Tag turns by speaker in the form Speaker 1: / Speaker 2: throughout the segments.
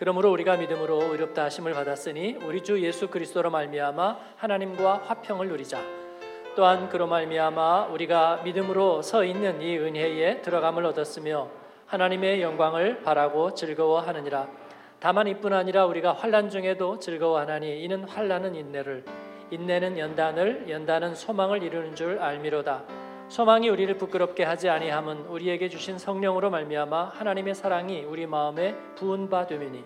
Speaker 1: 그러므로 우리가 믿음으로 의롭다 하심을 받았으니 우리 주 예수 그리스도로 말미암아 하나님과 화평을 누리자. 또한 그로 말미암아 우리가 믿음으로 서 있는 이 은혜에 들어감을 얻었으며 하나님의 영광을 바라고 즐거워하느니라. 다만 이뿐 아니라 우리가 환난 중에도 즐거워하나니 이는 환난은 인내를 인내는 연단을 연단은 소망을 이루는 줄 알미로다. 소망이 우리를 부끄럽게 하지 아니함은 우리에게 주신 성령으로 말미암아 하나님의 사랑이 우리 마음에 부은 바 되미니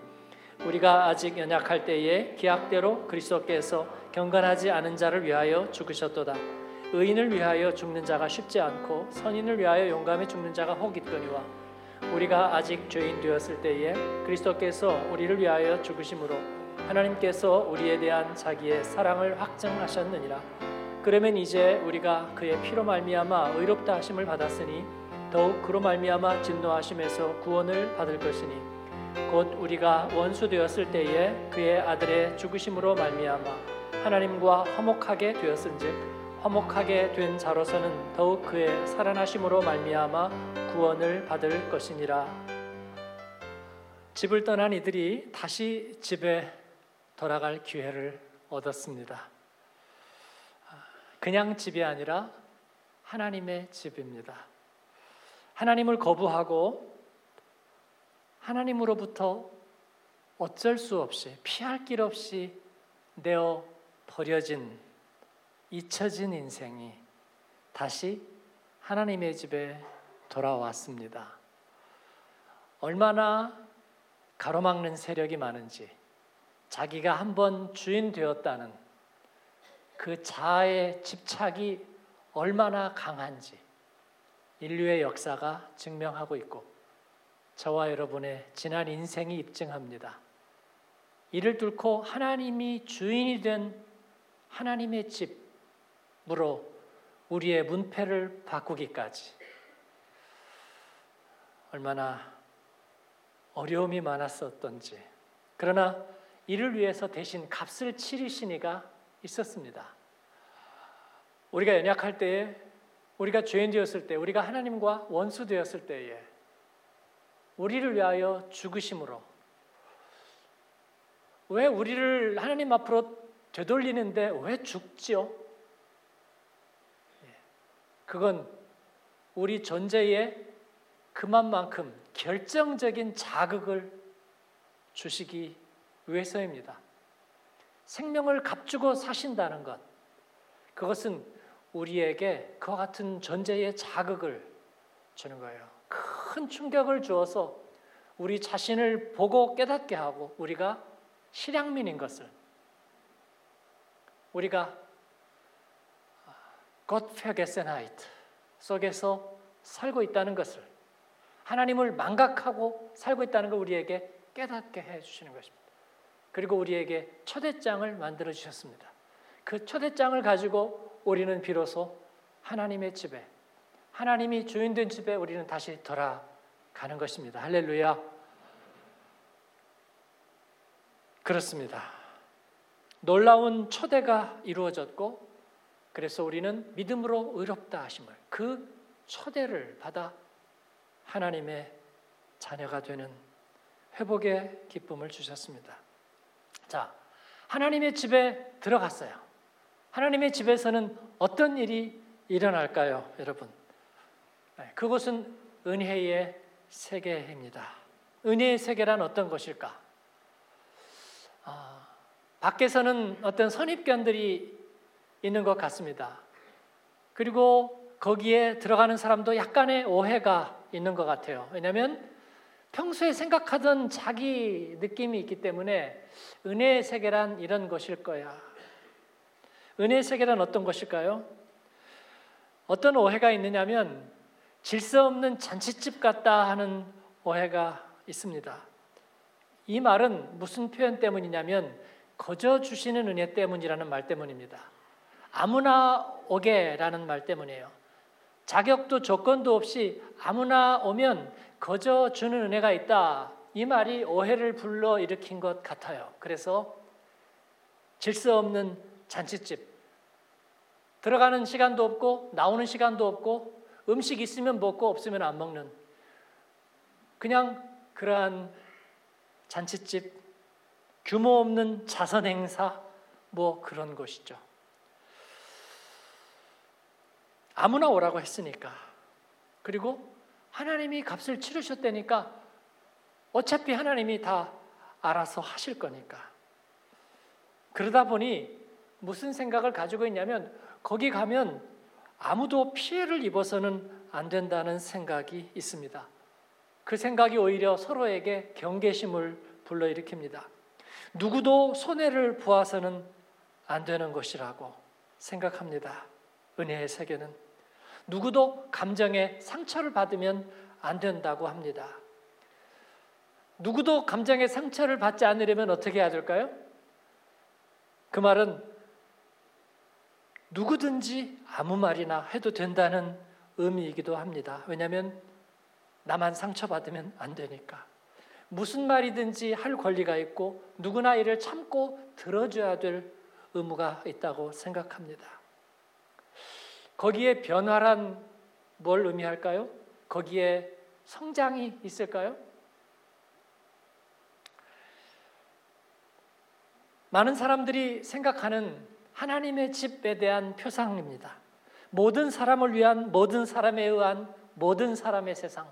Speaker 1: 우리가 아직 연약할 때에 기약대로 그리스도께서 경건하지 않은 자를 위하여 죽으셨도다. 의인을 위하여 죽는 자가 쉽지 않고 선인을 위하여 용감히 죽는 자가 혹 있거니와 우리가 아직 죄인 되었을 때에 그리스도께서 우리를 위하여 죽으심으로 하나님께서 우리에 대한 자기의 사랑을 확증하셨느니라. 그러면 이제 우리가 그의 피로 말미암아 의롭다 하심을 받았으니 더욱 그로 말미암아 진노하심에서 구원을 받을 것이니 곧 우리가 원수 되었을 때에 그의 아들의 죽으심으로 말미암아 하나님과 화목하게 되었은즉 화목하게 된 자로서는 더욱 그의 살아나심으로 말미암아 구원을 받을 것이니라 집을 떠난 이들이 다시 집에 돌아갈 기회를 얻었습니다. 그냥 집이 아니라 하나님의 집입니다. 하나님을 거부하고 하나님으로부터 어쩔 수 없이 피할 길 없이 내어 버려진 잊혀진 인생이 다시 하나님의 집에 돌아왔습니다. 얼마나 가로막는 세력이 많은지 자기가 한번 주인 되었다는 그 자아의 집착이 얼마나 강한지 인류의 역사가 증명하고 있고 저와 여러분의 지난 인생이 입증합니다. 이를 뚫고 하나님이 주인이 된 하나님의 집으로 우리의 문패를 바꾸기까지 얼마나 어려움이 많았었던지 그러나 이를 위해서 대신 값을 치르시니가 있었습니다. 우리가 연약할 때에 우리가 죄인 되었을 때 우리가 하나님과 원수 되었을 때에 우리를 위하여 죽으심으로 왜 우리를 하나님 앞으로 되돌리는데 왜 죽지요? 예. 그건 우리 존재에 그만만큼 결정적인 자극을 주시기 위해서입니다. 생명을 값주고 사신다는 것. 그것은 우리에게 그와 같은 존재의 자극을 주는 거예요. 큰 충격을 주어서 우리 자신을 보고 깨닫게 하고 우리가 실향민인 것을 우리가 겉페게세나이트 속에서 살고 있다는 것을 하나님을 망각하고 살고 있다는 걸 우리에게 깨닫게 해 주시는 것입니다. 그리고 우리에게 초대장을 만들어 주셨습니다. 그 초대장을 가지고 우리는 비로소 하나님의 집에 하나님이 주인된 집에 우리는 다시 돌아가는 것입니다. 할렐루야. 그렇습니다. 놀라운 초대가 이루어졌고 그래서 우리는 믿음으로 의롭다 하심을 그 초대를 받아 하나님의 자녀가 되는 회복의 기쁨을 주셨습니다. 자, 하나님의 집에 들어갔어요. 하나님의 집에서는 어떤 일이 일어날까요, 여러분? 네, 그곳은 은혜의 세계입니다. 은혜의 세계란 어떤 것일까? 아, 밖에서는 어떤 선입견들이 있는 것 같습니다. 그리고 거기에 들어가는 사람도 약간의 오해가 있는 것 같아요. 왜냐하면 평소에 생각하던 자기 느낌이 있기 때문에 은혜의 세계란 이런 것일 거야. 은혜의 세계란 어떤 것일까요? 어떤 오해가 있느냐면 질서 없는 잔치집 같다 하는 오해가 있습니다. 이 말은 무슨 표현 때문이냐면 거저 주시는 은혜 때문이라는 말 때문입니다. 아무나 오게라는 말 때문이에요. 자격도 조건도 없이 아무나 오면 거저 주는 은혜가 있다. 이 말이 오해를 불러 일으킨 것 같아요. 그래서 질서 없는 잔치집. 들어가는 시간도 없고 나오는 시간도 없고 음식 있으면 먹고 없으면 안 먹는 그냥 그러한 잔치집, 규모 없는 자선 행사, 뭐 그런 것이죠. 아무나 오라고 했으니까. 그리고 하나님이 값을 치르셨다니까 어차피 하나님이 다 알아서 하실 거니까. 그러다 보니 무슨 생각을 가지고 있냐면 거기 가면 아무도 피해를 입어서는 안 된다는 생각이 있습니다. 그 생각이 오히려 서로에게 경계심을 불러일으킵니다. 누구도 손해를 보아서는 안 되는 것이라고 생각합니다. 은혜의 세계는 누구도 감정에 상처를 받으면 안 된다고 합니다. 누구도 감정의 상처를 받지 않으려면 어떻게 해야 될까요? 그 말은 누구든지 아무 말이나 해도 된다는 의미이기도 합니다. 왜냐하면 나만 상처받으면 안 되니까. 무슨 말이든지 할 권리가 있고 누구나 이를 참고 들어줘야 될 의무가 있다고 생각합니다. 거기에 변화란 뭘 의미할까요? 거기에 성장이 있을까요? 많은 사람들이 생각하는 하나님의 집에 대한 표상입니다. 모든 사람을 위한 모든 사람에 의한 모든 사람의 세상.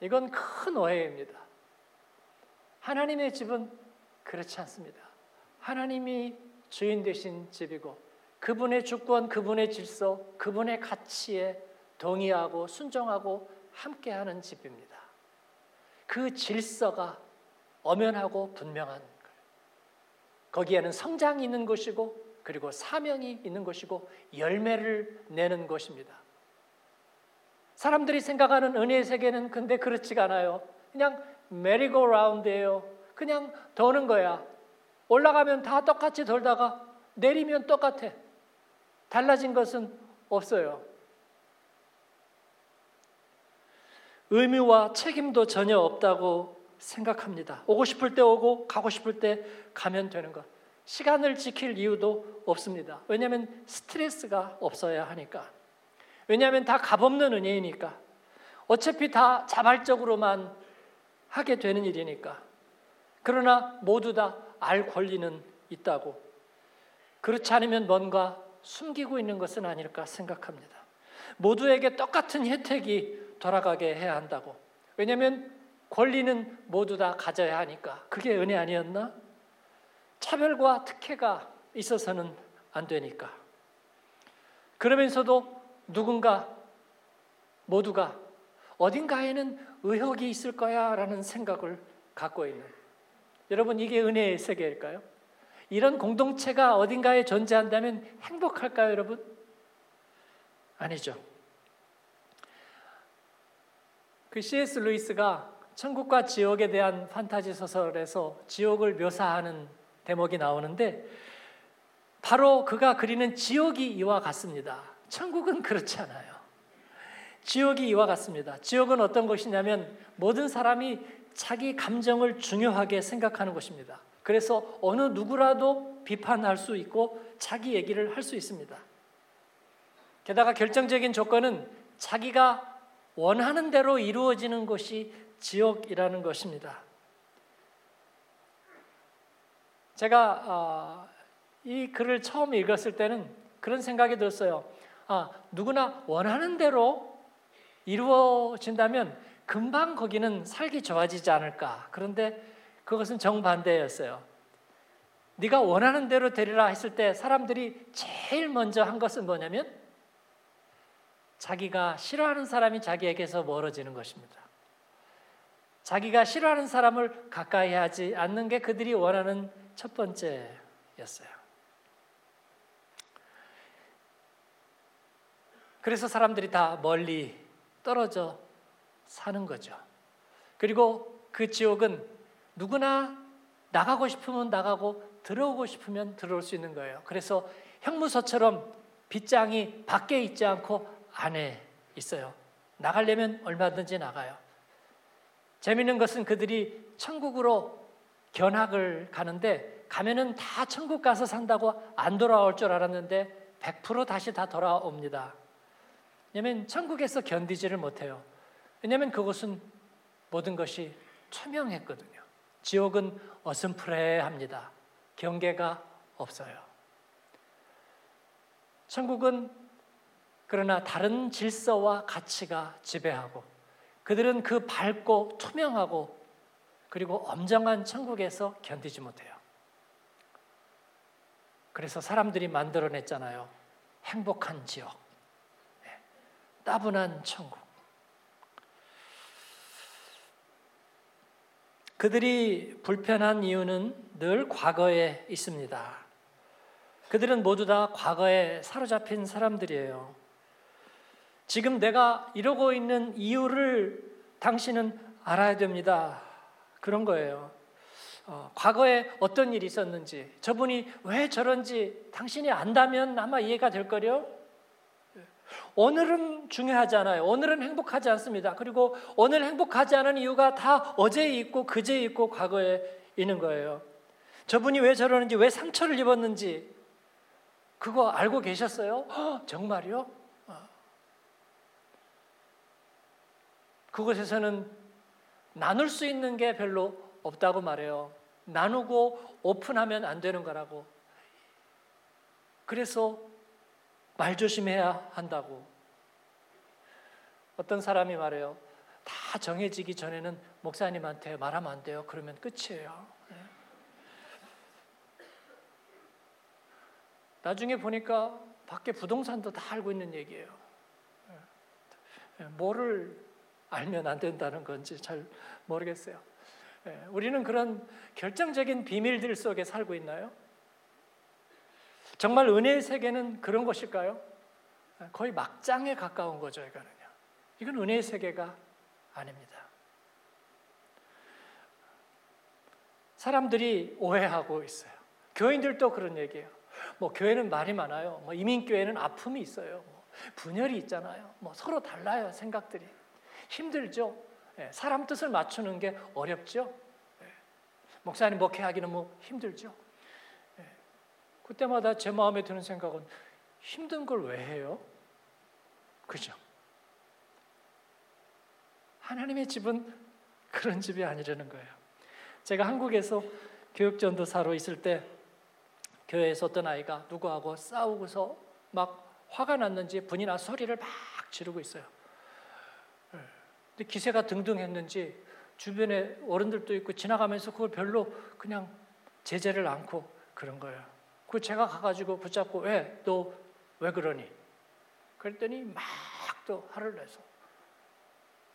Speaker 1: 이건 큰 오해입니다. 하나님의 집은 그렇지 않습니다. 하나님이 주인 되신 집이고 그분의 주권, 그분의 질서, 그분의 가치에 동의하고 순종하고 함께하는 집입니다. 그 질서가 엄연하고 분명한 거예요. 거기에는 성장이 있는 것이고 그리고 사명이 있는 것이고 열매를 내는 것입니다. 사람들이 생각하는 은혜의 세계는 근데 그렇지가 않아요. 그냥 메리고라운드예요. 그냥 도는 거야. 올라가면 다 똑같이 돌다가 내리면 똑같아. 달라진 것은 없어요. 의미와 책임도 전혀 없다고 생각합니다. 오고 싶을 때 오고 가고 싶을 때 가면 되는 것. 시간을 지킬 이유도 없습니다. 왜냐하면 스트레스가 없어야 하니까. 왜냐하면 다 값없는 은혜이니까. 어차피 다 자발적으로만 하게 되는 일이니까. 그러나 모두 다 알 권리는 있다고. 그렇지 않으면 뭔가 숨기고 있는 것은 아닐까 생각합니다. 모두에게 똑같은 혜택이 돌아가게 해야 한다고. 왜냐하면 권리는 모두 다 가져야 하니까. 그게 은혜 아니었나? 차별과 특혜가 있어서는 안 되니까. 그러면서도 누군가 모두가 어딘가에는 의혹이 있을 거야 라는 생각을 갖고 있는 여러분 이게 은혜의 세계일까요? 이런 공동체가 어딘가에 존재한다면 행복할까요, 여러분? 아니죠. 그 C.S. 루이스가 천국과 지옥에 대한 판타지 소설에서 지옥을 묘사하는 대목이 나오는데 바로 그가 그리는 지옥이 이와 같습니다. 천국은 그렇지 않아요. 지옥이 이와 같습니다. 지옥은 어떤 것이냐면 모든 사람이 자기 감정을 중요하게 생각하는 것입니다. 그래서 어느 누구라도 비판할 수 있고 자기 얘기를 할 수 있습니다. 게다가 결정적인 조건은 자기가 원하는 대로 이루어지는 것이 지옥이라는 것입니다. 제가 어, 이 글을 처음 읽었을 때는 그런 생각이 들었어요. 아, 누구나 원하는 대로 이루어진다면 금방 거기는 살기 좋아지지 않을까. 그런데 그것은 정반대였어요. 네가 원하는 대로 되리라 했을 때 사람들이 제일 먼저 한 것은 뭐냐면 자기가 싫어하는 사람이 자기에게서 멀어지는 것입니다. 자기가 싫어하는 사람을 가까이 하지 않는 게 그들이 원하는 첫 번째였어요. 그래서 사람들이 다 멀리 떨어져 사는 거죠. 그리고 그 지옥은 누구나 나가고 싶으면 나가고 들어오고 싶으면 들어올 수 있는 거예요. 그래서 형무소처럼 빗장이 밖에 있지 않고 안에 있어요. 나가려면 얼마든지 나가요. 재밌는 것은 그들이 천국으로 견학을 가는데 가면은 다 천국 가서 산다고 안 돌아올 줄 알았는데 100% 다시 다 돌아옵니다. 왜냐하면 천국에서 견디지를 못해요. 왜냐하면 그곳은 모든 것이 투명했거든요. 지옥은 어슴푸레합니다. 경계가 없어요. 천국은 그러나 다른 질서와 가치가 지배하고 그들은 그 밝고 투명하고 그리고 엄정한 천국에서 견디지 못해요. 그래서 사람들이 만들어냈잖아요. 행복한 지역, 네. 따분한 천국. 그들이 불편한 이유는 늘 과거에 있습니다. 그들은 모두 다 과거에 사로잡힌 사람들이에요. 지금 내가 이러고 있는 이유를 당신은 알아야 됩니다. 그런 거예요. 어, 과거에 어떤 일이 있었는지, 저분이 왜 저런지 당신이 안다면 아마 이해가 될 거요. 오늘은 중요하지 않아요. 오늘은 행복하지 않습니다. 그리고 오늘 행복하지 않은 이유가 다 어제 있고 그제 있고 과거에 있는 거예요. 저분이 왜 저러는지, 왜 상처를 입었는지, 그거 알고 계셨어요? 허, 정말요? 어. 그곳에서는 나눌 수 있는 게 별로 없다고 말해요. 나누고 오픈하면 안 되는 거라고. 그래서 말 조심해야 한다고. 어떤 사람이 말해요. 다 정해지기 전에는 목사님한테 말하면 안 돼요. 그러면 끝이에요. 네. 나중에 보니까 밖에 부동산도 다 알고 있는 얘기예요. 네. 뭐를 알면 안 된다는 건지 잘 모르겠어요. 예, 우리는 그런 결정적인 비밀들 속에 살고 있나요? 정말 은혜의 세계는 그런 것일까요? 예, 거의 막장에 가까운 거죠, 이거는요. 이건 은혜의 세계가 아닙니다. 사람들이 오해하고 있어요. 교인들도 그런 얘기예요. 뭐 교회는 말이 많아요. 뭐 이민교회는 아픔이 있어요. 뭐 분열이 있잖아요. 뭐 서로 달라요, 생각들이. 힘들죠. 예, 사람 뜻을 맞추는 게 어렵죠. 예, 목사님 목회하기는 뭐 힘들죠. 예, 그때마다 제 마음에 드는 생각은 힘든 걸 왜 해요? 그죠? 하나님의 집은 그런 집이 아니라는 거예요. 제가 한국에서 교육전도사로 있을 때 교회에서 어떤 아이가 누구하고 싸우고서 막 화가 났는지 분이 나 소리를 막 지르고 있어요. 근데 기세가 등등했는지 주변에 어른들도 있고 지나가면서 그걸 별로 그냥 제재를 않고 그런 거예요. 그 제가 가가지고 붙잡고 왜 너 왜 그러니? 그랬더니 막 또 화를 내서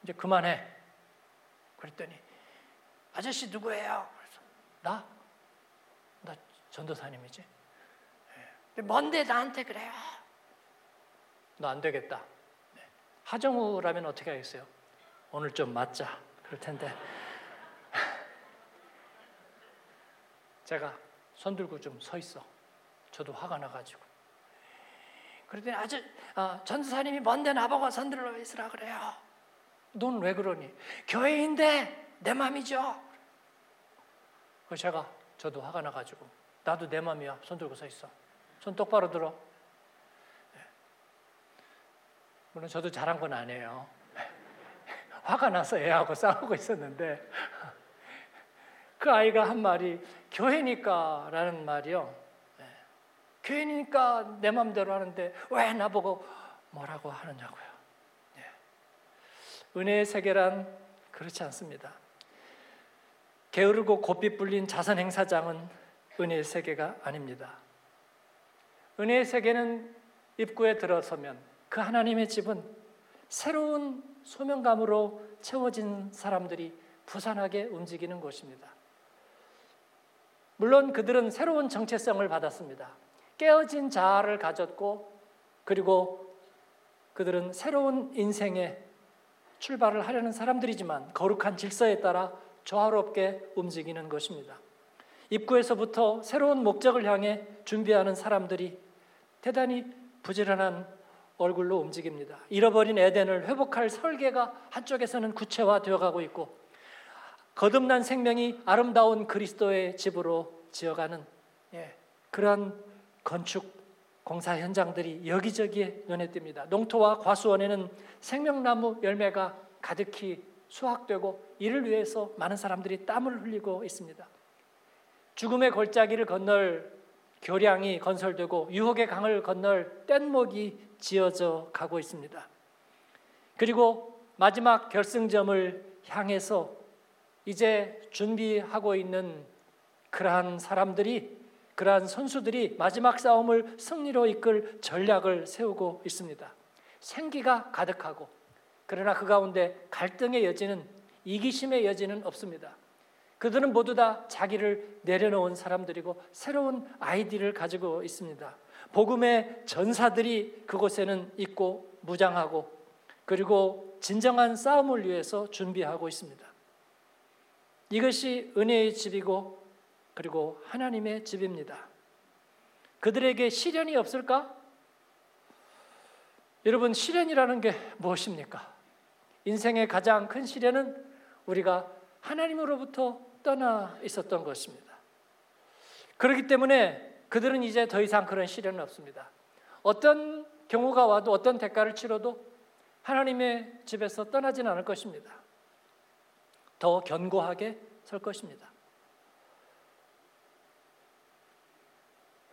Speaker 1: 이제 그만해. 그랬더니 아저씨 누구예요? 그래서 나? 나 전도사님이지. 네. 뭔데 나한테 그래요? 너 안 되겠다. 네. 하정우라면 어떻게 하겠어요? 오늘 좀 맞자. 그럴 텐데. 제가 손 들고 좀 서 있어. 저도 화가 나가지고. 그랬더니 아주 어, 전사님이 뭔데 나보고 손 들어 있으라 그래요. 넌 왜 그러니? 교회인데 내 맘이죠. 그 제가 저도 화가 나가지고 나도 내 맘이야. 손 들고 서 있어. 손 똑바로 들어. 네. 물론 저도 잘한 건 아니에요. 화가 나서 애하고 싸우고 있었는데 그 아이가 한 말이 교회니까라는 말이요. 네. 교회니까 내 마음대로 하는데 왜 나보고 뭐라고 하느냐고요. 네. 은혜의 세계란 그렇지 않습니다. 게으르고 고삐 불린 자선 행사장은 은혜의 세계가 아닙니다. 은혜의 세계는 입구에 들어서면 그 하나님의 집은 새로운 소명감으로 채워진 사람들이 부산하게 움직이는 곳입니다. 물론 그들은 새로운 정체성을 받았습니다. 깨어진 자아를 가졌고 그리고 그들은 새로운 인생에 출발을 하려는 사람들이지만 거룩한 질서에 따라 조화롭게 움직이는 것입니다. 입구에서부터 새로운 목적을 향해 준비하는 사람들이 대단히 부지런한 얼굴로 움직입니다. 잃어버린 에덴을 회복할 설계가 한쪽에서는 구체화되어 가고 있고 거듭난 생명이 아름다운 그리스도의 집으로 지어가는 예, 그러한 건축 공사 현장들이 여기저기에 눈에 띕니다. 농토와 과수원에는 생명나무 열매가 가득히 수확되고 이를 위해서 많은 사람들이 땀을 흘리고 있습니다. 죽음의 골짜기를 건널 교량이 건설되고 유혹의 강을 건널 뗏목이 지어져 가고 있습니다. 그리고 마지막 결승점을 향해서 이제 준비하고 있는 그러한 사람들이 그러한 선수들이 마지막 싸움을 승리로 이끌 전략을 세우고 있습니다. 생기가 가득하고 그러나 그 가운데 갈등의 여지는 이기심의 여지는 없습니다. 그들은 모두 다 자기를 내려놓은 사람들이고 새로운 아이디를 가지고 있습니다. 복음의 전사들이 그곳에는 있고 무장하고 그리고 진정한 싸움을 위해서 준비하고 있습니다. 이것이 은혜의 집이고 그리고 하나님의 집입니다. 그들에게 시련이 없을까? 여러분, 시련이라는 게 무엇입니까? 인생의 가장 큰 시련은 우리가 하나님으로부터 떠나 있었던 것입니다. 그렇기 때문에 그들은 이제 더 이상 그런 시련은 없습니다. 어떤 경우가 와도 어떤 대가를 치러도 하나님의 집에서 떠나지는 않을 것입니다. 더 견고하게 설 것입니다.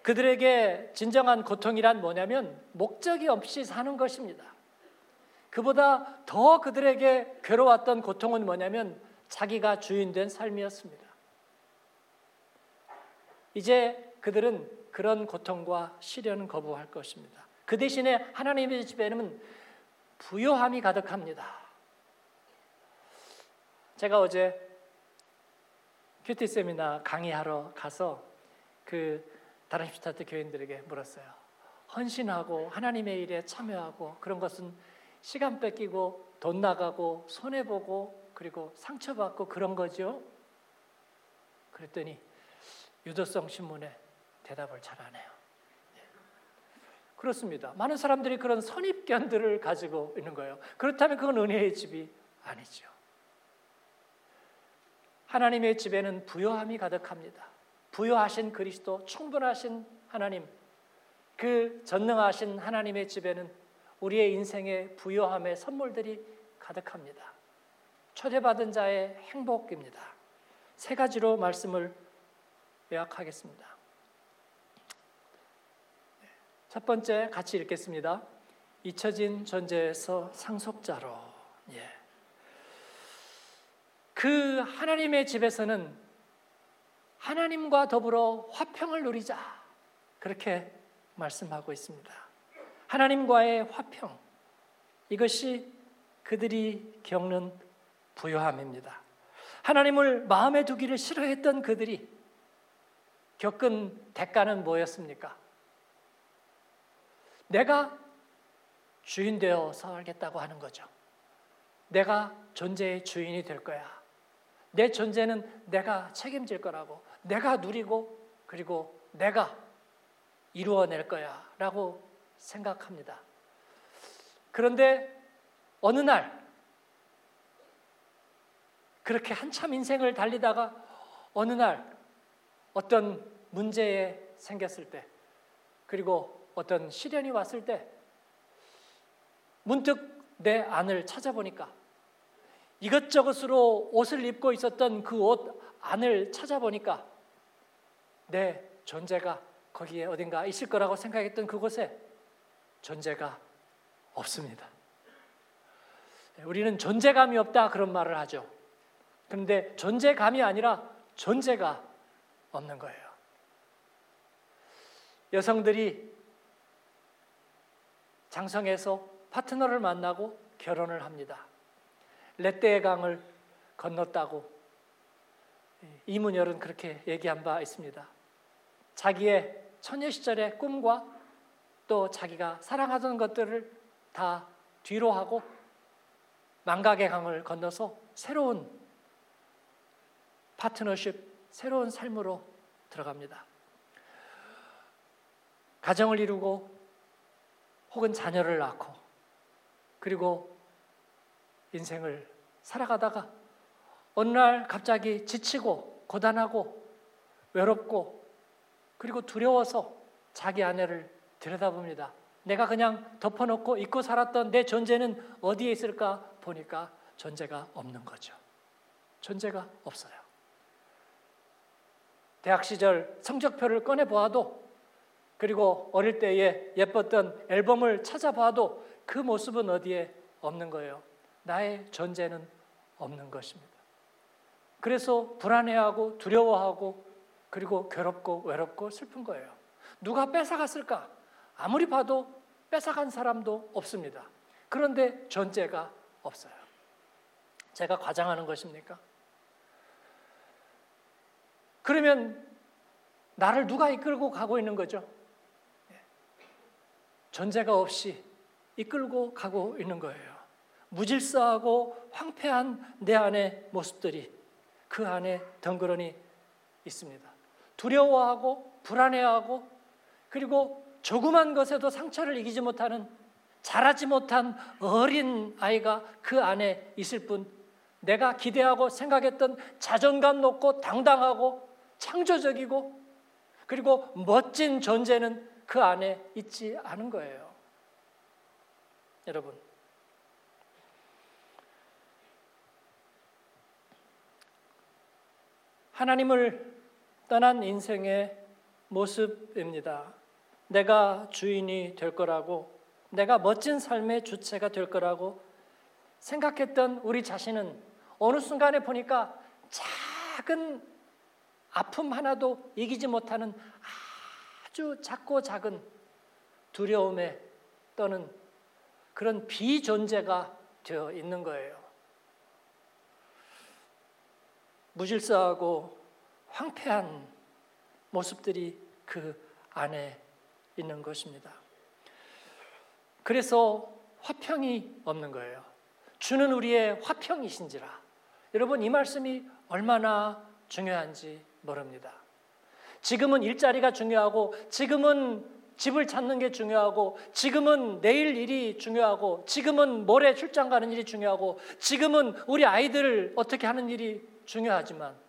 Speaker 1: 그들에게 진정한 고통이란 뭐냐면 목적이 없이 사는 것입니다. 그보다 더 그들에게 괴로웠던 고통은 뭐냐면 자기가 주인 된 삶이었습니다. 이제 그들은 그런 고통과 시련은 거부할 것입니다. 그 대신에 하나님의 집에는 부요함이 가득합니다. 제가 어제 큐티 세미나 강의하러 가서 그 다른시타트 교인들에게 물었어요. 헌신하고 하나님의 일에 참여하고 그런 것은 시간 뺏기고 돈 나가고 손해 보고 그리고 상처받고 그런 거죠. 그랬더니 유도성 신문에 대답을 잘하네요. 예. 그렇습니다. 많은 사람들이 그런 선입견들을 가지고 있는 거예요. 그렇다면 그건 은혜의 집이 아니죠. 하나님의 집에는 부요함이 가득합니다. 부요하신 그리스도, 충분하신 하나님, 그 전능하신 하나님의 집에는 우리의 인생의 부요함의 선물들이 가득합니다. 초대받은 자의 행복입니다. 세 가지로 말씀을 요약하겠습니다. 첫 번째 같이 읽겠습니다. 잊혀진 존재에서 상속자로. 예. 그 하나님의 집에서는 하나님과 더불어 화평을 누리자. 그렇게 말씀하고 있습니다. 하나님과의 화평. 이것이 그들이 겪는 부요함입니다. 하나님을 마음에 두기를 싫어했던 그들이 겪은 대가는 뭐였습니까? 내가 주인 되어 살겠다고 하는 거죠. 내가 존재의 주인이 될 거야. 내 존재는 내가 책임질 거라고, 내가 누리고, 그리고 내가 이루어낼 거야. 라고 생각합니다. 그런데 어느 날 그렇게 한참 인생을 달리다가 어느 날 어떤 문제에 생겼을 때 그리고 어떤 시련이 왔을 때 문득 내 안을 찾아보니까 이것저것으로 옷을 입고 있었던 그 옷 안을 찾아보니까 내 존재가 거기에 어딘가 있을 거라고 생각했던 그곳에 존재가 없습니다. 우리는 존재감이 없다 그런 말을 하죠. 그런데 존재감이 아니라 존재가 없는 거예요. 여성들이 장성에서 파트너를 만나고 결혼을 합니다. 레떼의 강을 건넜다고 이문열은 그렇게 얘기한 바 있습니다. 자기의 처녀 시절의 꿈과 또 자기가 사랑하던 것들을 다 뒤로 하고 망각의 강을 건너서 새로운 파트너십, 새로운 삶으로 들어갑니다. 가정을 이루고 혹은 자녀를 낳고 그리고 인생을 살아가다가 어느 날 갑자기 지치고 고단하고 외롭고 그리고 두려워서 자기 아내를 들여다봅니다. 내가 그냥 덮어놓고 잊고 살았던 내 존재는 어디에 있을까 보니까 존재가 없는 거죠. 존재가 없어요. 대학 시절 성적표를 꺼내 보아도 그리고 어릴 때에 예뻤던 앨범을 찾아봐도 그 모습은 어디에 없는 거예요. 나의 존재는 없는 것입니다. 그래서 불안해하고 두려워하고 그리고 괴롭고 외롭고 슬픈 거예요. 누가 뺏어갔을까? 아무리 봐도 뺏어간 사람도 없습니다. 그런데 존재가 없어요. 제가 과장하는 것입니까? 그러면 나를 누가 이끌고 가고 있는 거죠? 존재가 없이 이끌고 가고 있는 거예요. 무질서하고 황폐한 내 안의 모습들이 그 안에 덩그러니 있습니다. 두려워하고 불안해하고 그리고 조그만 것에도 상처를 이기지 못하는 자라지 못한 어린 아이가 그 안에 있을 뿐 내가 기대하고 생각했던 자존감 높고 당당하고 창조적이고 그리고 멋진 존재는 그 안에 있지 않은 거예요. 여러분. 하나님을 떠난 인생의 모습입니다. 내가 주인이 될 거라고, 내가 멋진 삶의 주체가 될 거라고 생각했던 우리 자신은 어느 순간에 보니까 작은 아픔 하나도 이기지 못하는 아주 작고 작은 두려움에 떠는 그런 비존재가 되어 있는 거예요. 무질서하고 황폐한 모습들이 그 안에 있는 것입니다. 그래서 화평이 없는 거예요. 주는 우리의 화평이신지라. 여러분 이 말씀이 얼마나 중요한지 모릅니다. 지금은 일자리가 중요하고 지금은 집을 찾는 게 중요하고 지금은 내일 일이 중요하고 지금은 모레 출장 가는 일이 중요하고 지금은 우리 아이들을 어떻게 하는 일이 중요하지만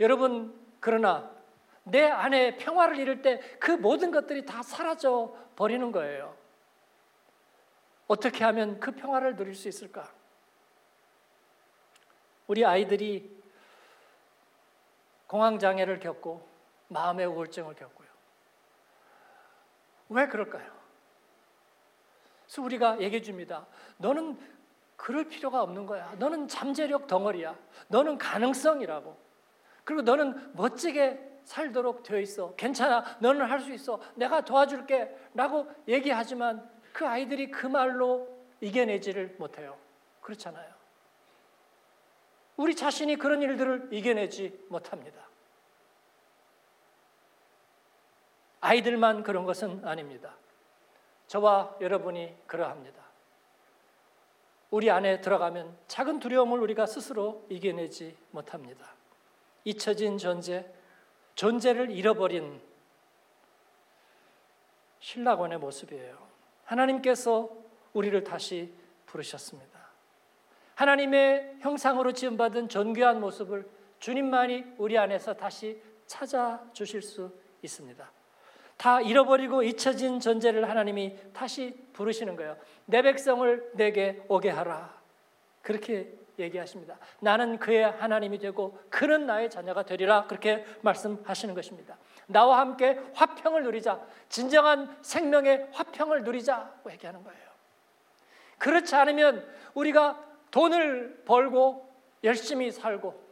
Speaker 1: 여러분 그러나 내 안에 평화를 잃을 때 그 모든 것들이 다 사라져 버리는 거예요. 어떻게 하면 그 평화를 누릴 수 있을까? 우리 아이들이 공황 장애를 겪고 마음의 우울증을 겪고요. 왜 그럴까요? 그래서 우리가 얘기해 줍니다. 너는 그럴 필요가 없는 거야. 너는 잠재력 덩어리야. 너는 가능성이라고. 그리고 너는 멋지게 살도록 되어 있어. 괜찮아. 너는 할 수 있어. 내가 도와줄게. 라고 얘기하지만 그 아이들이 그 말로 이겨내지를 못해요. 그렇잖아요. 우리 자신이 그런 일들을 이겨내지 못합니다. 아이들만 그런 것은 아닙니다. 저와 여러분이 그러합니다. 우리 안에 들어가면 작은 두려움을 우리가 스스로 이겨내지 못합니다. 잊혀진 존재, 존재를 잃어버린 신라곤의 모습이에요. 하나님께서 우리를 다시 부르셨습니다. 하나님의 형상으로 지음받은 존귀한 모습을 주님만이 우리 안에서 다시 찾아주실 수 있습니다. 다 잃어버리고 잊혀진 존재를 하나님이 다시 부르시는 거예요. 내 백성을 내게 오게 하라. 그렇게 얘기하십니다. 나는 그의 하나님이 되고 그는 나의 자녀가 되리라. 그렇게 말씀하시는 것입니다. 나와 함께 화평을 누리자. 진정한 생명의 화평을 누리자고 얘기하는 거예요. 그렇지 않으면 우리가 돈을 벌고 열심히 살고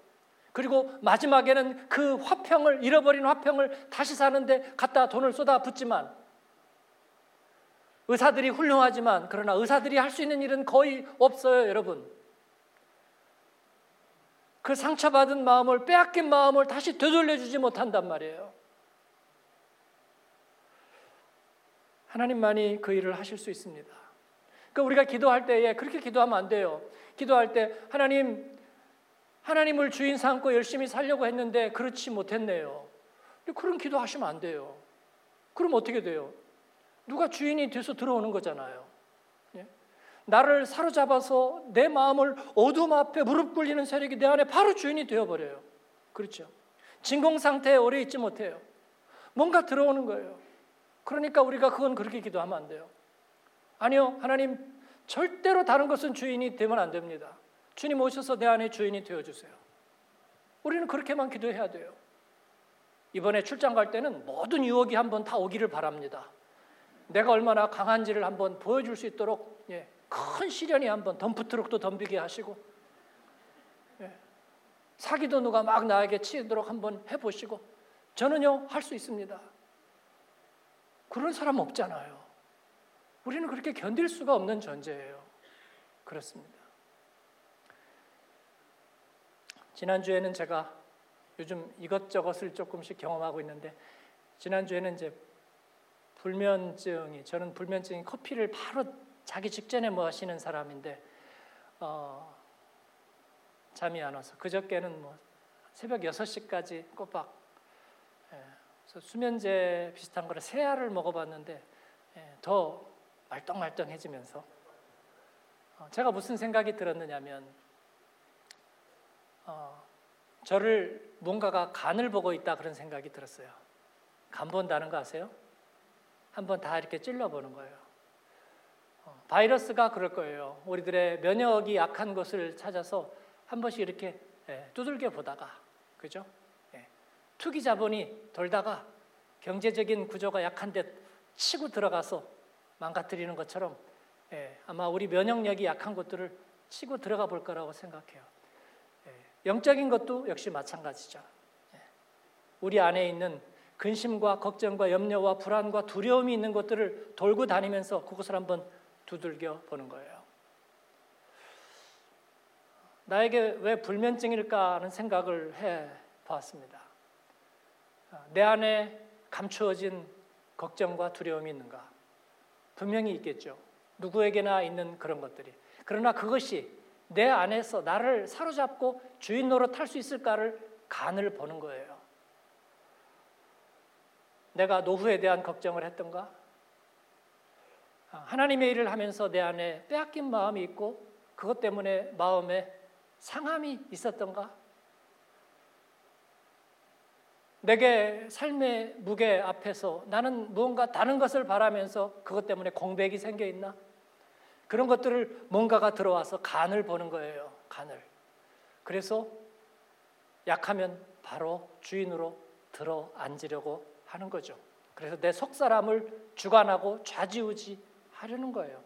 Speaker 1: 그리고 마지막에는 그 화평을 잃어버린 화평을 다시 사는데 갖다 돈을 쏟아 붓지만 의사들이 훌륭하지만 그러나 의사들이 할 수 있는 일은 거의 없어요, 여러분. 그 상처받은 마음을 빼앗긴 마음을 다시 되돌려 주지 못한단 말이에요. 하나님만이 그 일을 하실 수 있습니다. 그러니까 우리가 기도할 때에 그렇게 기도하면 안 돼요. 기도할 때 하나님 하나님을 주인 삼고 열심히 살려고 했는데 그렇지 못했네요. 그런 기도하시면 안 돼요. 그럼 어떻게 돼요? 누가 주인이 돼서 들어오는 거잖아요. 예? 나를 사로잡아서 내 마음을 어둠 앞에 무릎 꿇리는 세력이 내 안에 바로 주인이 되어버려요. 그렇죠. 진공 상태에 오래 있지 못해요. 뭔가 들어오는 거예요. 그러니까 우리가 그건 그렇게 기도하면 안 돼요. 아니요, 하나님, 절대로 다른 것은 주인이 되면 안 됩니다. 주님 오셔서 내 안에 주인이 되어 주세요. 우리는 그렇게만 기도해야 돼요. 이번에 출장 갈 때는 모든 유혹이 한번 다 오기를 바랍니다. 내가 얼마나 강한지를 한번 보여줄 수 있도록 예, 큰 시련이 한번 덤프트럭도 덤비게 하시고 예, 사기도 누가 막 나에게 치도록 한번 해보시고 저는요 할 수 있습니다. 그런 사람 없잖아요. 우리는 그렇게 견딜 수가 없는 존재예요. 그렇습니다. 지난주에는 제가 요즘 이것저것을 조금씩 경험하고 있는데 지난주에는 이제 불면증이 저는 불면증이 커피를 바로 자기 직전에 마시는 사람인데 어, 잠이 안 와서 그저께는 뭐 새벽 6시까지 꼬박 예, 수면제 비슷한 거를 세 알을 먹어봤는데 예, 더 말똥말똥해지면서 어, 제가 무슨 생각이 들었느냐면 어, 저를 뭔가가 간을 보고 있다 그런 생각이 들었어요. 간 본다는 거 아세요? 한번 다 이렇게 찔러보는 거예요. 어, 바이러스가 그럴 거예요. 우리들의 면역이 약한 것을 찾아서 한 번씩 이렇게 예, 두들겨 보다가, 그죠? 예, 투기 자본이 돌다가 경제적인 구조가 약한 데 치고 들어가서 망가뜨리는 것처럼 예, 아마 우리 면역력이 약한 것들을 치고 들어가 볼 거라고 생각해요. 예, 영적인 것도 역시 마찬가지죠. 예, 우리 안에 있는 근심과 걱정과 염려와 불안과 두려움이 있는 것들을 돌고 다니면서 그것을 한번 두들겨 보는 거예요. 나에게 왜 불면증일까 하는 생각을 해 봤습니다. 내 안에 감추어진 걱정과 두려움이 있는가? 분명히 있겠죠. 누구에게나 있는 그런 것들이. 그러나 그것이 내 안에서 나를 사로잡고 주인 노릇 할 수 있을까를 간을 보는 거예요. 내가 노후에 대한 걱정을 했던가? 하나님의 일을 하면서 내 안에 빼앗긴 마음이 있고 그것 때문에 마음에 상함이 있었던가? 내게 삶의 무게 앞에서 나는 무언가 다른 것을 바라면서 그것 때문에 공백이 생겨 있나? 그런 것들을 뭔가가 들어와서 간을 보는 거예요. 간을. 그래서 약하면 바로 주인으로 들어 앉으려고 하는 거죠. 그래서 내 속 사람을 주관하고 좌지우지 하려는 거예요.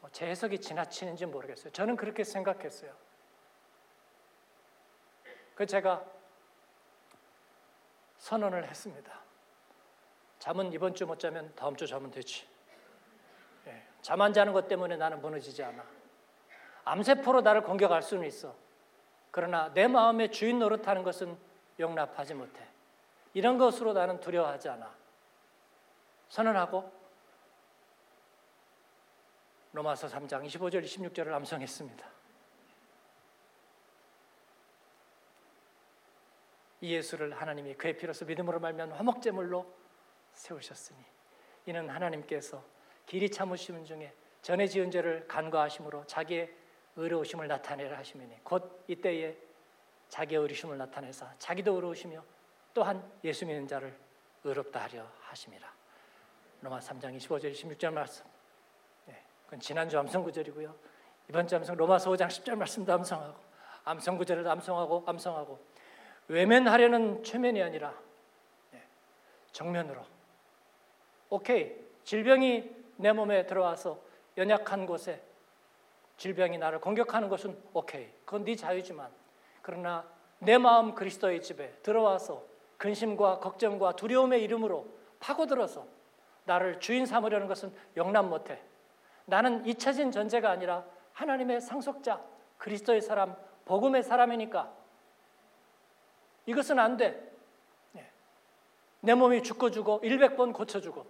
Speaker 1: 뭐 제 해석이 지나치는지 모르겠어요. 저는 그렇게 생각했어요. 그 제가 선언을 했습니다. 잠은 이번 주 못 자면 다음 주 자면 되지. 예, 잠안 자는 것 때문에 나는 무너지지 않아. 암세포로 나를 공격할 수는 있어. 그러나 내 마음의 주인 노릇하는 것은 용납하지 못해. 이런 것으로 나는 두려워하지 않아. 선언하고 로마서 3장 25절 26절을 암송했습니다. 이 예수를 하나님이 그의 피로서 믿음으로 말면 화목제물로 세우셨으니 이는 하나님께서 길이 참으시는 중에 전에 지은 죄를 간과하심으로 자기의 의로우심을 나타내라 하시니 곧 이때에 자기의 의로우심을 나타내사 자기도 의로우시며 또한 예수 믿는 자를 의롭다 하려 하심이라. 로마 3장 25절 26절 말씀. 네, 그건 지난주 암송 구절이고요. 이번 주 암송 로마서 5장 10절 말씀도 암송하고 암송 구절을 암송하고 암송하고 외면하려는 최면이 아니라 네, 정면으로. 오케이. 질병이 내 몸에 들어와서 연약한 곳에 질병이 나를 공격하는 것은 오케이. 그건 네 자유지만 그러나 내 마음 그리스도의 집에 들어와서 근심과 걱정과 두려움의 이름으로 파고들어서 나를 주인 삼으려는 것은 용납 못해 나는 잊혀진 존재가 아니라 하나님의 상속자 그리스도의 사람 복음의 사람이니까 이것은 안 돼. 예. 내 몸이 죽고 주고 100번 고쳐주고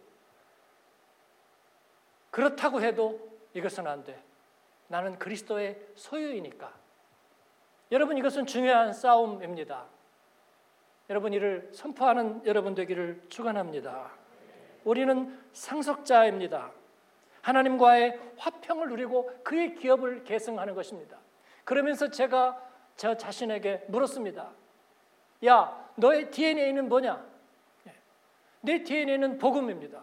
Speaker 1: 그렇다고 해도 이것은 안 돼. 나는 그리스도의 소유이니까. 여러분 이것은 중요한 싸움입니다. 여러분 이를 선포하는 여러분 되기를 축원합니다. 우리는 상속자입니다. 하나님과의 화평을 누리고 그의 기업을 계승하는 것입니다. 그러면서 제가 저 자신에게 물었습니다. 야, 너의 DNA는 뭐냐? 예. 내 DNA는 복음입니다.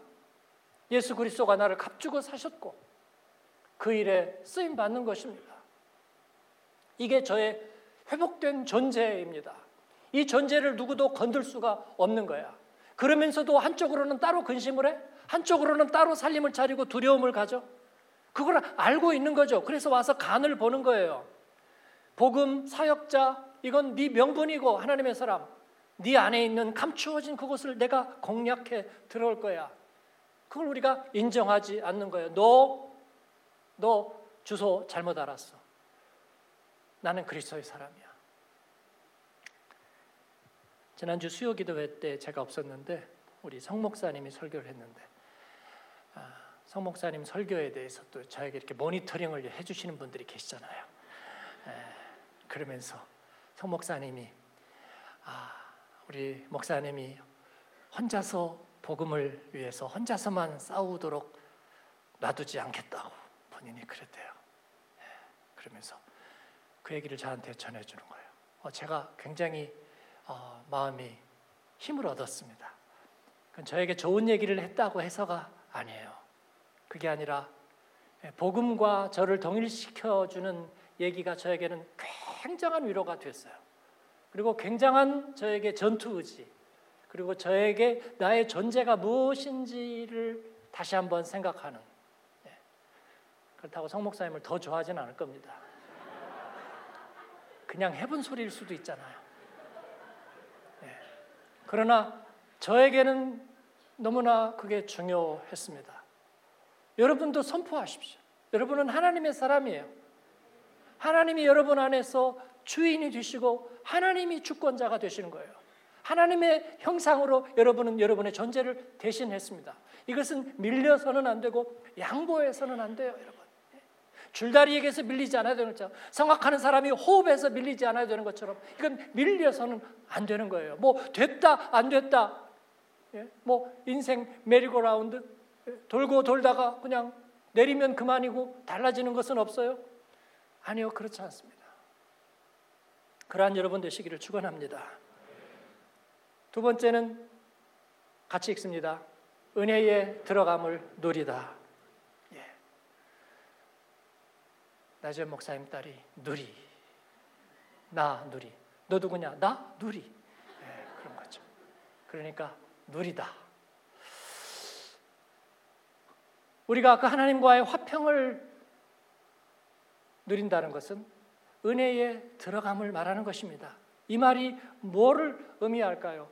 Speaker 1: 예수 그리스도가 나를 값주고 사셨고 그 일에 쓰임 받는 것입니다. 이게 저의 회복된 존재입니다. 이 존재를 누구도 건들 수가 없는 거야. 그러면서도 한쪽으로는 따로 근심을 해, 한쪽으로는 따로 살림을 차리고 두려움을 가져. 그걸 알고 있는 거죠. 그래서 와서 간을 보는 거예요. 복음 사역자 이건 네 명분이고 하나님의 사람 네 안에 있는 감추어진 그것을 내가 공략해 들어올 거야. 그걸 우리가 인정하지 않는 거예요. 너, 너 주소 잘못 알았어. 나는 그리스도의 사람이야. 지난주 수요 기도회 때 제가 없었는데 우리 성 목사님이 설교를 했는데 아, 성 목사님 설교에 대해서 또 저에게 이렇게 모니터링을 해주시는 분들이 계시잖아요. 에, 그러면서 성 목사님이 아, 우리 목사님이 혼자서 복음을 위해서 혼자서만 싸우도록 놔두지 않겠다고 본인이 그랬대요. 예, 그러면서 그 얘기를 저한테 전해주는 거예요. 어, 제가 굉장히 어, 마음이 힘을 얻었습니다. 저에게 좋은 얘기를 했다고 해서가 아니에요. 그게 아니라 예, 복음과 저를 동일시켜 주는 얘기가 저에게는 굉장한 위로가 됐어요. 그리고 굉장한 저에게 전투 의지, 그리고 저에게 나의 존재가 무엇인지를 다시 한번 생각하는. 예. 그렇다고 성 목사님을 더 좋아하지는 않을 겁니다. 그냥 해본 소리일 수도 있잖아요. 예. 그러나 저에게는 너무나 그게 중요했습니다. 여러분도 선포하십시오. 여러분은 하나님의 사람이에요. 하나님이 여러분 안에서 주인이 되시고 하나님이 주권자가 되시는 거예요. 하나님의 형상으로 여러분은 여러분의 존재를 대신했습니다. 이것은 밀려서는 안 되고 양보해서는 안 돼요, 여러분. 줄다리기에서 밀리지 않아야 되는 것처럼 성악하는 사람이 호흡에서 밀리지 않아야 되는 것처럼 이건 밀려서는 안 되는 거예요. 뭐 됐다 안 됐다 예? 뭐 인생 메리고라운드 예? 돌고 돌다가 그냥 내리면 그만이고 달라지는 것은 없어요. 아니요 그렇지 않습니다. 그러한 여러분 되시기를 축원합니다. 두 번째는 같이 읽습니다. 은혜에 들어감을 누리다. 예. 나재 목사님 딸이 누리. 나 누리. 너 누구냐? 나 누리. 예, 그런 거죠. 그러니까 누리다. 우리가 그 하나님과의 화평을 누린다는 것은 은혜에 들어감을 말하는 것입니다. 이 말이 뭐를 의미할까요?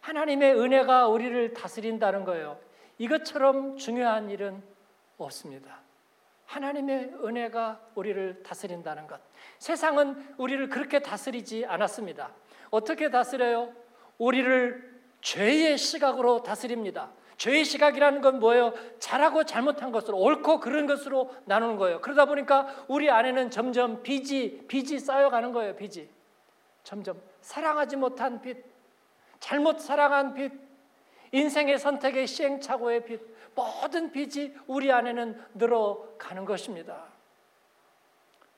Speaker 1: 하나님의 은혜가 우리를 다스린다는 거예요. 이것처럼 중요한 일은 없습니다. 하나님의 은혜가 우리를 다스린다는 것. 세상은 우리를 그렇게 다스리지 않았습니다. 어떻게 다스려요? 우리를 죄의 시각으로 다스립니다. 죄의 시각이라는 건 뭐예요? 잘하고 잘못한 것으로 옳고 그른 것으로 나누는 거예요. 그러다 보니까 우리 안에는 점점 빚이 빚이 쌓여가는 거예요. 빚이 점점 사랑하지 못한 빚, 잘못 사랑한 빚, 인생의 선택의 시행착오의 빚, 모든 빚이 우리 안에는 늘어가는 것입니다.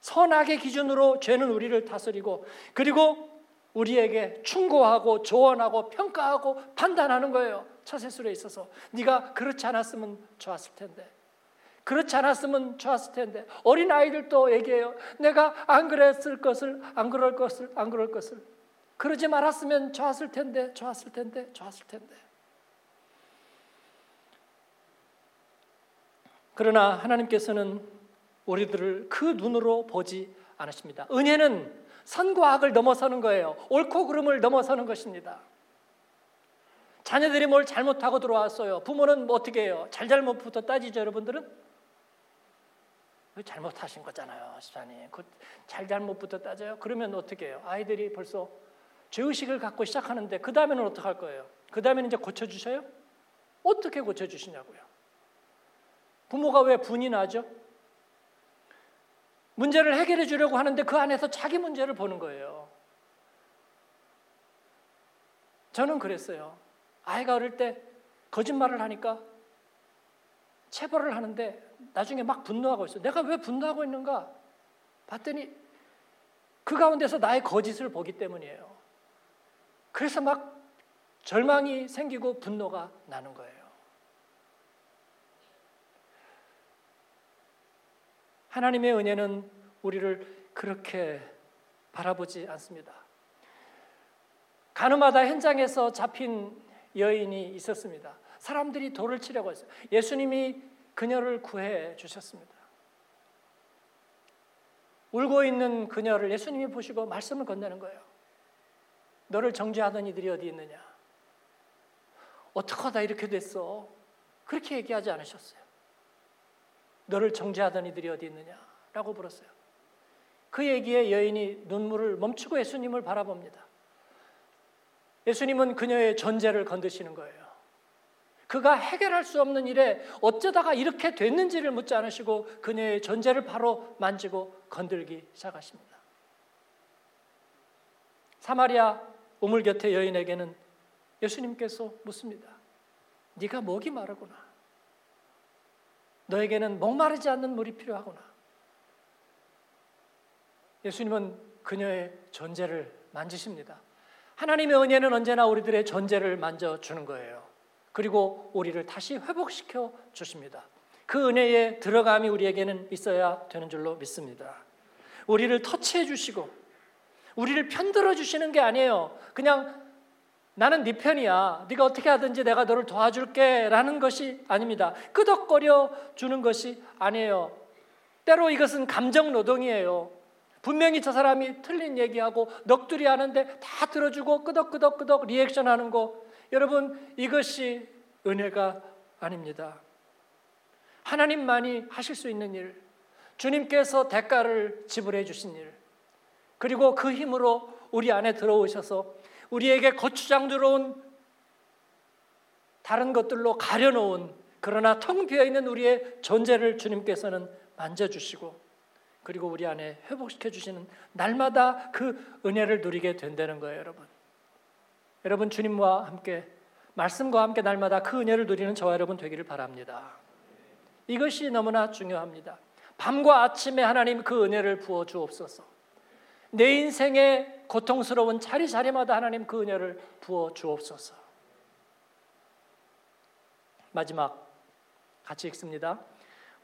Speaker 1: 선악의 기준으로 죄는 우리를 다스리고 그리고 우리에게 충고하고 조언하고 평가하고 판단하는 거예요. 처세술에 있어서 네가 그렇지 않았으면 좋았을 텐데. 그렇지 않았으면 좋았을 텐데. 어린 아이들도 얘기해요. 내가 안 그랬을 것을 안 그럴 것을 안 그럴 것을 그러지 말았으면 좋았을 텐데. 좋았을 텐데. 좋았을 텐데. 그러나 하나님께서는 우리들을 그 눈으로 보지 않으십니다. 은혜는 선과 악을 넘어서는 거예요. 옳고 그름을 넘어서는 것입니다. 자녀들이 뭘 잘못하고 들어왔어요. 부모는 뭐 어떻게 해요? 잘잘못부터 따지죠, 여러분들은? 잘못하신 거잖아요, 시장님. 그 잘잘못부터 따져요? 그러면 어떻게 해요? 아이들이 벌써 죄의식을 갖고 시작하는데 그 다음에는 어떻게 할 거예요? 그 다음에는 이제 고쳐주셔요? 어떻게 고쳐주시냐고요? 부모가 왜 분이 나죠? 문제를 해결해 주려고 하는데 그 안에서 자기 문제를 보는 거예요. 저는 그랬어요. 아이가 어릴 때 거짓말을 하니까 체벌을 하는데 나중에 막 분노하고 있어. 내가 왜 분노하고 있는가? 봤더니 그 가운데서 나의 거짓을 보기 때문이에요. 그래서 막 절망이 생기고 분노가 나는 거예요. 하나님의 은혜는 우리를 그렇게 바라보지 않습니다. 가늠하다 현장에서 잡힌 여인이 있었습니다. 사람들이 돌을 치려고 했어요. 예수님이 그녀를 구해 주셨습니다. 울고 있는 그녀를 예수님이 보시고 말씀을 건네는 거예요. 너를 정죄하던 이들이 어디 있느냐? 어떻게 하다 이렇게 됐어? 그렇게 얘기하지 않으셨어요. 너를 정죄하던 이들이 어디 있느냐? 라고 물었어요. 그 얘기에 여인이 눈물을 멈추고 예수님을 바라봅니다. 예수님은 그녀의 존재를 건드시는 거예요. 그가 해결할 수 없는 일에 어쩌다가 이렇게 됐는지를 묻지 않으시고 그녀의 존재를 바로 만지고 건들기 시작하십니다. 사마리아 우물 곁에 여인에게는 예수님께서 묻습니다. 네가 목이 마르구나. 너에게는 목마르지 않는 물이 필요하구나. 예수님은 그녀의 존재를 만지십니다. 하나님의 은혜는 언제나 우리들의 존재를 만져주는 거예요. 그리고 우리를 다시 회복시켜 주십니다. 그 은혜에 들어감이 우리에게는 있어야 되는 줄로 믿습니다. 우리를 터치해 주시고 우리를 편들어 주시는 게 아니에요. 그냥 나는 네 편이야. 네가 어떻게 하든지 내가 너를 도와줄게라는 것이 아닙니다. 끄덕거려 주는 것이 아니에요. 때로 이것은 감정 노동이에요. 분명히 저 사람이 틀린 얘기하고 넋두리 하는데 다 들어주고 끄덕끄덕끄덕 리액션 하는 거 여러분 이것이 은혜가 아닙니다. 하나님만이 하실 수 있는 일, 주님께서 대가를 지불해 주신 일, 그리고 그 힘으로 우리 안에 들어오셔서 우리에게 거추장 들어온 다른 것들로 가려놓은 그러나 텅 비어 있는 우리의 존재를 주님께서는 만져주시고 그리고 우리 안에 회복시켜 주시는 날마다 그 은혜를 누리게 된다는 거예요, 여러분. 여러분 주님과 함께 말씀과 함께 날마다 그 은혜를 누리는 저와 여러분 되기를 바랍니다. 이것이 너무나 중요합니다. 밤과 아침에 하나님 그 은혜를 부어 주옵소서. 내 인생의 고통스러운 자리자리마다 하나님 그 은혜를 부어 주옵소서. 마지막 같이 읽습니다.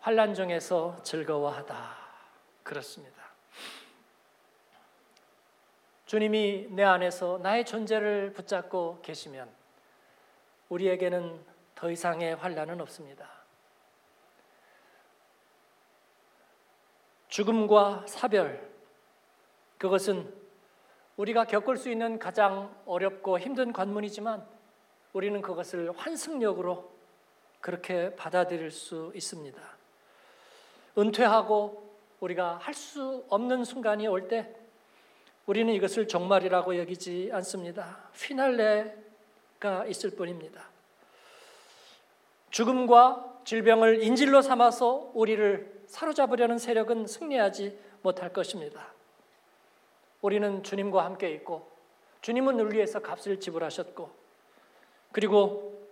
Speaker 1: 환란 중에서 즐거워하다. 그렇습니다. 주님이 내 안에서 나의 존재를 붙잡고 계시면 우리에게는 더 이상의 환란은 없습니다. 죽음과 사별 그것은 우리가 겪을 수 있는 가장 어렵고 힘든 관문이지만 우리는 그것을 환승력으로 그렇게 받아들일 수 있습니다. 은퇴하고 우리가 할 수 없는 순간이 올 때 우리는 이것을 종말이라고 여기지 않습니다. 피날레가 있을 뿐입니다. 죽음과 질병을 인질로 삼아서 우리를 사로잡으려는 세력은 승리하지 못할 것입니다. 우리는 주님과 함께 있고 주님은 우리 위해서 값을 지불하셨고 그리고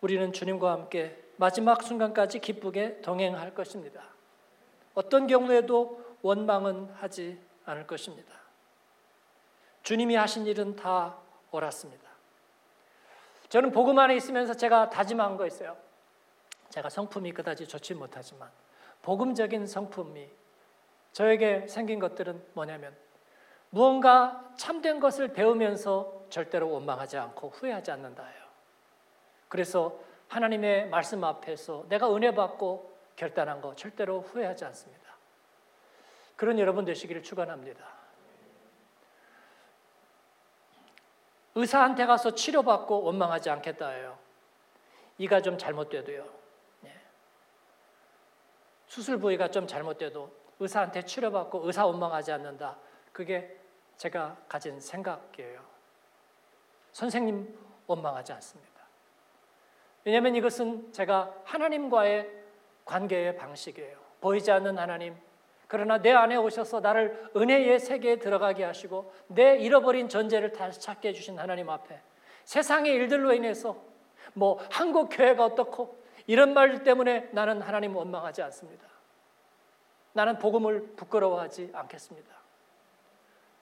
Speaker 1: 우리는 주님과 함께 마지막 순간까지 기쁘게 동행할 것입니다. 어떤 경우에도 원망은 하지 않을 것입니다. 주님이 하신 일은 다 옳았습니다. 저는 복음 안에 있으면서 제가 다짐한 거 있어요. 제가 성품이 그다지 좋지 못하지만 복음적인 성품이 저에게 생긴 것들은 뭐냐면 무언가 참된 것을 배우면서 절대로 원망하지 않고 후회하지 않는다예요. 그래서 하나님의 말씀 앞에서 내가 은혜 받고 결단한 거 절대로 후회하지 않습니다. 그런 여러분 되시기를 축원합니다. 의사한테 가서 치료받고 원망하지 않겠다예요. 이가 좀 잘못돼도요. 네. 수술 부위가 좀 잘못돼도 의사한테 치료받고 의사 원망하지 않는다. 그게 제가 가진 생각이에요. 선생님 원망하지 않습니다. 왜냐하면 이것은 제가 하나님과의 관계의 방식이에요. 보이지 않는 하나님, 그러나 내 안에 오셔서 나를 은혜의 세계에 들어가게 하시고 내 잃어버린 존재를 다시 찾게 해주신 하나님 앞에 세상의 일들로 인해서 뭐 한국 교회가 어떻고 이런 말 때문에 나는 하나님 원망하지 않습니다. 나는 복음을 부끄러워하지 않겠습니다.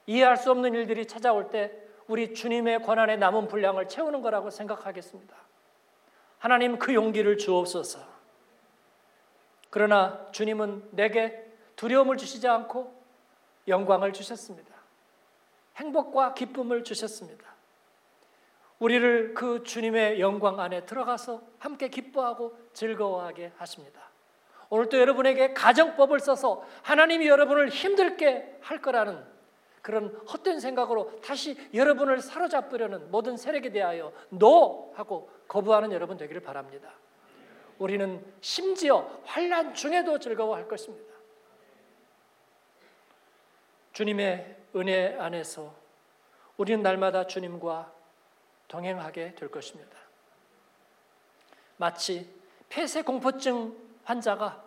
Speaker 1: 이해할 수 없는 일들이 찾아올 때 우리 주님의 권한에 남은 분량을 채우는 거라고 생각하겠습니다. 하나님 그 용기를 주옵소서. 그러나 주님은 내게 두려움을 주시지 않고 영광을 주셨습니다. 행복과 기쁨을 주셨습니다. 우리를 그 주님의 영광 안에 들어가서 함께 기뻐하고 즐거워하게 하십니다. 오늘도 여러분에게 가정법을 써서 하나님이 여러분을 힘들게 할 거라는 그런 헛된 생각으로 다시 여러분을 사로잡으려는 모든 세력에 대하여 노 하고 거부하는 여러분 되기를 바랍니다. 우리는 심지어 환란 중에도 즐거워할 것입니다. 주님의 은혜 안에서 우리는 날마다 주님과 동행하게 될 것입니다. 마치 폐쇄 공포증 환자가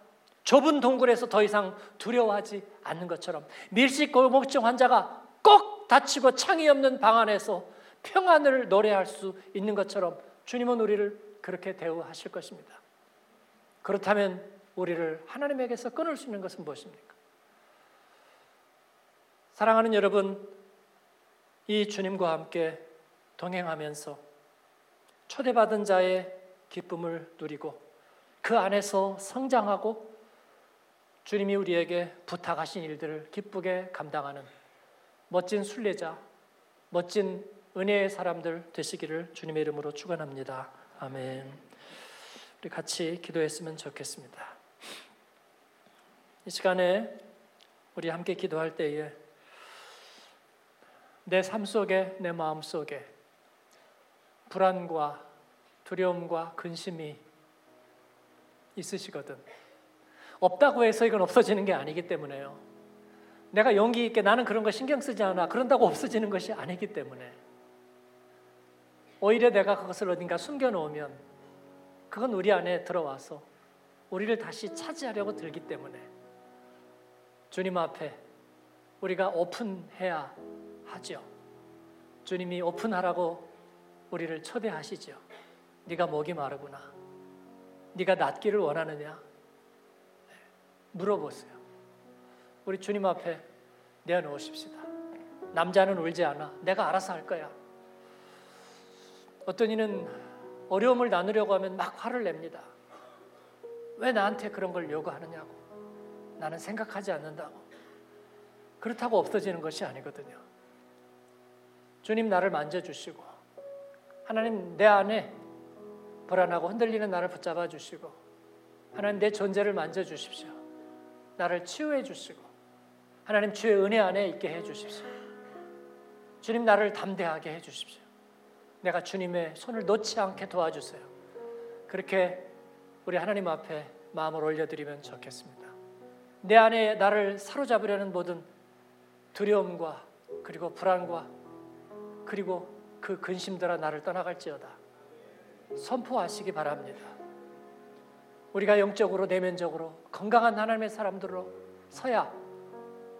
Speaker 1: 좁은 동굴에서 더 이상 두려워하지 않는 것처럼 밀식 공포증 환자가 꼭 닫히고 창이 없는 방 안에서 평안을 노래할 수 있는 것처럼 주님은 우리를 그렇게 대우하실 것입니다. 그렇다면 우리를 하나님에게서 끊을 수 있는 것은 무엇입니까? 사랑하는 여러분, 이 주님과 함께 동행하면서 초대받은 자의 기쁨을 누리고 그 안에서 성장하고 주님이 우리에게 부탁하신 일들을 기쁘게 감당하는 멋진 순례자, 멋진 은혜의 사람들 되시기를 주님의 이름으로 축원합니다. 아멘. 우리 같이 기도했으면 좋겠습니다. 이 시간에 우리 함께 기도할 때에 내 삶 속에 내 마음 속에 불안과 두려움과 근심이 있으시거든. 없다고 해서 이건 없어지는 게 아니기 때문에요. 내가 용기 있게 나는 그런 거 신경 쓰지 않아. 그런다고 없어지는 것이 아니기 때문에. 오히려 내가 그것을 어딘가 숨겨놓으면 그건 우리 안에 들어와서 우리를 다시 차지하려고 들기 때문에 주님 앞에 우리가 오픈해야 하죠. 주님이 오픈하라고 우리를 초대하시죠. 네가 목이 마르구나. 네가 낫기를 원하느냐? 네, 물어보세요. 우리 주님 앞에 내어놓으십시다. 남자는 울지 않아. 내가 알아서 할 거야. 어떤 이는 어려움을 나누려고 하면 막 화를 냅니다. 왜 나한테 그런 걸 요구하느냐고. 나는 생각하지 않는다고. 그렇다고 없어지는 것이 아니거든요. 주님 나를 만져주시고, 하나님 내 안에 불안하고 흔들리는 나를 붙잡아 주시고, 하나님 내 존재를 만져 주십시오. 나를 치유해 주시고, 하나님 주의 은혜 안에 있게 해 주십시오. 주님 나를 담대하게 해 주십시오. 내가 주님의 손을 놓지 않게 도와주세요. 그렇게 우리 하나님 앞에 마음을 올려드리면 좋겠습니다. 내 안에 나를 사로잡으려는 모든 두려움과 그리고 불안과 그리고 그 근심들아 나를 떠나갈지어다. 선포하시기 바랍니다. 우리가 영적으로 내면적으로 건강한 하나님의 사람들로 서야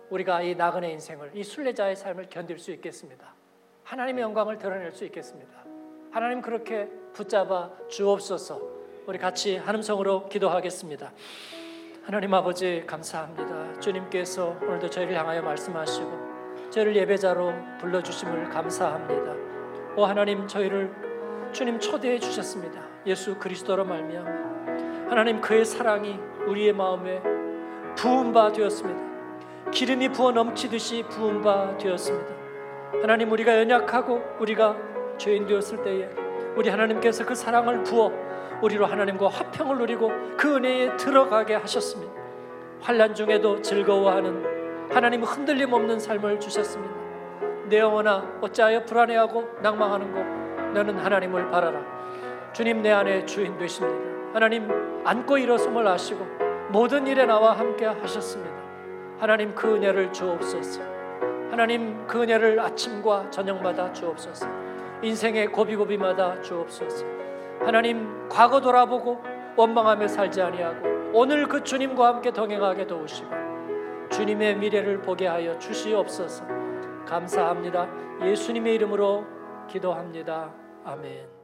Speaker 1: 우리가 이 나그네 인생을 이 순례자의 삶을 견딜 수 있겠습니다. 하나님의 영광을 드러낼 수 있겠습니다. 하나님 그렇게 붙잡아 주옵소서. 우리 같이 한음성으로 기도하겠습니다. 하나님 아버지 감사합니다. 주님께서 오늘도 저희를 향하여 말씀하시고 저희를 예배자로 불러 주심을 감사합니다. 오 하나님 저희를 주님 초대해 주셨습니다. 예수 그리스도로 말미암아 하나님 그의 사랑이 우리의 마음에 부은 바 되었습니다. 기름이 부어 넘치듯이 부은 바 되었습니다. 하나님 우리가 연약하고 우리가 죄인 되었을 때에 우리 하나님께서 그 사랑을 부어 우리로 하나님과 화평을 누리고 그 은혜에 들어가게 하셨습니다. 환란 중에도 즐거워하는 하나님 흔들림 없는 삶을 주셨습니다. 내 영혼아 어찌하여 불안해하고 낭망하는 고 너는 하나님을 바라라. 주님 내 안에 주인 되십니다. 하나님 안고 일어섬을 아시고 모든 일에 나와 함께 하셨습니다. 하나님 그 은혜를 주옵소서. 하나님 그 은혜를 아침과 저녁마다 주옵소서. 인생의 고비고비마다 주옵소서. 하나님 과거 돌아보고 원망하며 살지 아니하고 오늘 그 주님과 함께 동행하게 도우시고 주님의 미래를 보게 하여 주시옵소서. 감사합니다. 예수님의 이름으로 기도합니다. 아멘.